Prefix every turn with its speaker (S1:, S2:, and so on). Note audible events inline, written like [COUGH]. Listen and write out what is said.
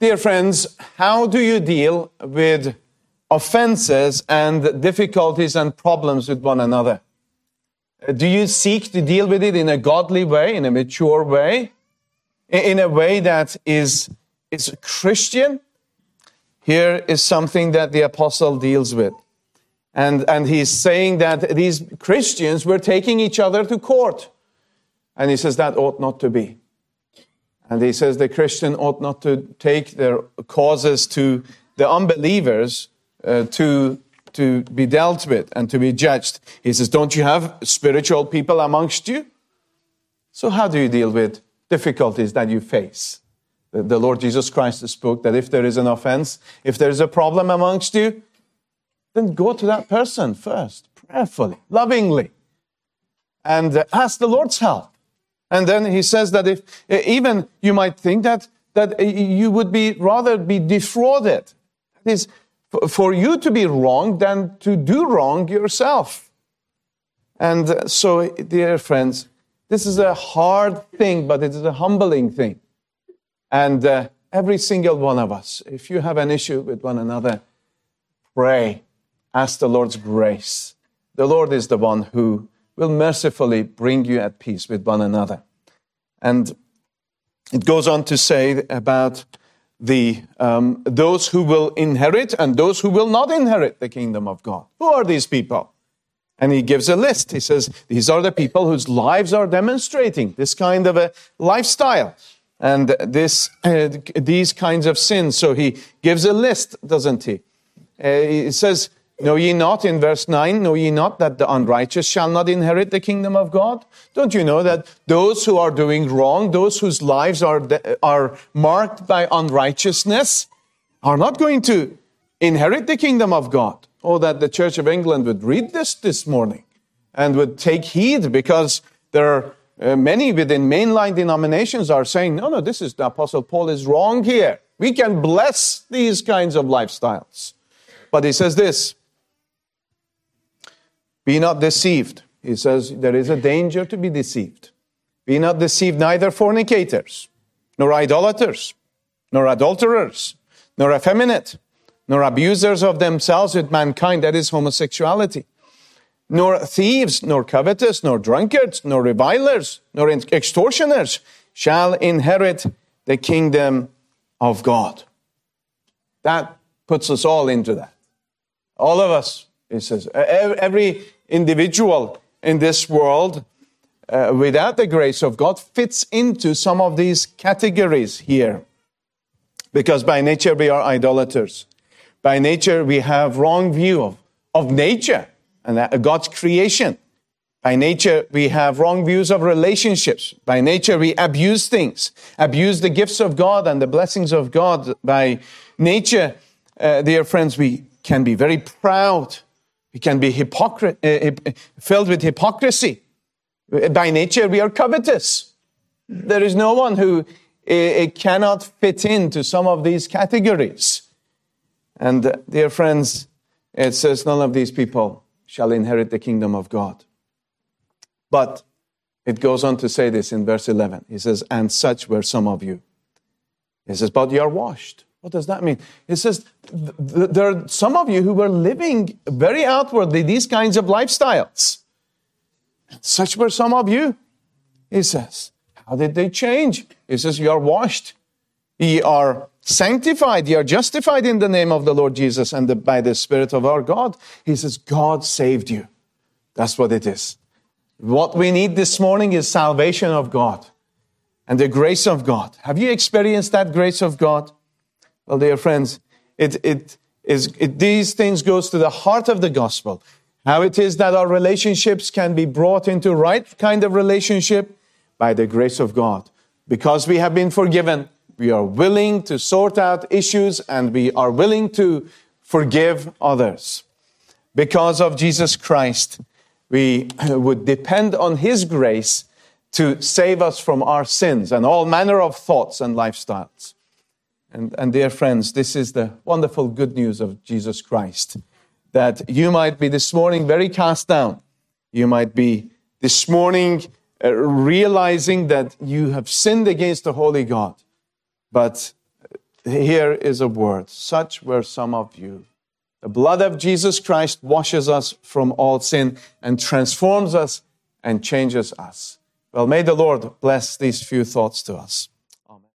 S1: dear friends, how do you deal with offenses and difficulties and problems with one another? Do you seek to deal with it in a godly way, in a mature way, in a way that is, is Christian? Here is something that the apostle deals with. And, and he's saying that these Christians were taking each other to court. And he says that ought not to be. And he says the Christian ought not to take their causes to the unbelievers uh, to, to be dealt with and to be judged. He says, Don't you have spiritual people amongst you? So, how do you deal with difficulties that you face? The, the Lord Jesus Christ spoke that if there is an offense, if there is a problem amongst you, then go to that person first, prayerfully, lovingly, and uh, ask the Lord's help. And then he says that if even you might think that that you would be rather be defrauded. That is for you to be wrong than to do wrong yourself. And uh, so, dear friends, this is a hard thing, but it is a humbling thing. And uh, every single one of us, if you have an issue with one another, pray, ask the Lord's grace. The Lord is the one who will mercifully bring you at peace with one another. And it goes on to say about the um, those who will inherit and those who will not inherit the kingdom of God. Who are these people? And he gives a list. He says these are the people whose lives are demonstrating this kind of a lifestyle and this uh, these kinds of sins. So he gives a list, doesn't he? Uh, he says Know ye not, in verse 9, know ye not that the unrighteous shall not inherit the kingdom of God? Don't you know that those who are doing wrong, those whose lives are, are marked by unrighteousness, are not going to inherit the kingdom of God? Oh, that the Church of England would read this this morning and would take heed because there are uh, many within mainline denominations are saying, no, no, this is the Apostle Paul is wrong here. We can bless these kinds of lifestyles. But he says this be not deceived. He says there is a danger to be deceived. Be not deceived, neither fornicators, nor idolaters, nor adulterers, nor effeminate, nor abusers of themselves with mankind, that is homosexuality, nor thieves, nor covetous, nor drunkards, nor revilers, nor extortioners shall inherit the kingdom of God. That puts us all into that. All of us, he says. Every individual in this world uh, without the grace of God fits into some of these categories here. Because by nature we are idolaters. By nature we have wrong view of, of nature and God's creation. By nature we have wrong views of relationships. By nature we abuse things, abuse the gifts of God and the blessings of God. By nature, uh, dear friends, we can be very proud can be uh, filled with hypocrisy. By nature, we are covetous. There is no one who uh, cannot fit into some of these categories. And, uh, dear friends, it says none of these people shall inherit the kingdom of God. But it goes on to say this in verse 11. He says, And such were some of you. He says, But you are washed. What does that mean? It says there are some of you who were living very outwardly these kinds of lifestyles. Such were some of you, he says. How did they change? He says, You are washed, ye are sanctified, ye are justified in the name of the Lord Jesus and the, by the Spirit of our God. He says, God saved you. That's what it is. What we need this morning is salvation of God and the grace of God. Have you experienced that grace of God? Well, dear friends, it, it is, it, these things goes to the heart of the gospel. How it is that our relationships can be brought into right kind of relationship by the grace of God. Because we have been forgiven, we are willing to sort out issues and we are willing to forgive others. Because of Jesus Christ, we [CLEARS THROAT] would depend on His grace to save us from our sins and all manner of thoughts and lifestyles. And, and dear friends, this is the wonderful good news of Jesus Christ that you might be this morning very cast down. You might be this morning uh, realizing that you have sinned against the Holy God. But here is a word. Such were some of you. The blood of Jesus Christ washes us from all sin and transforms us and changes us. Well, may the Lord bless these few thoughts to us.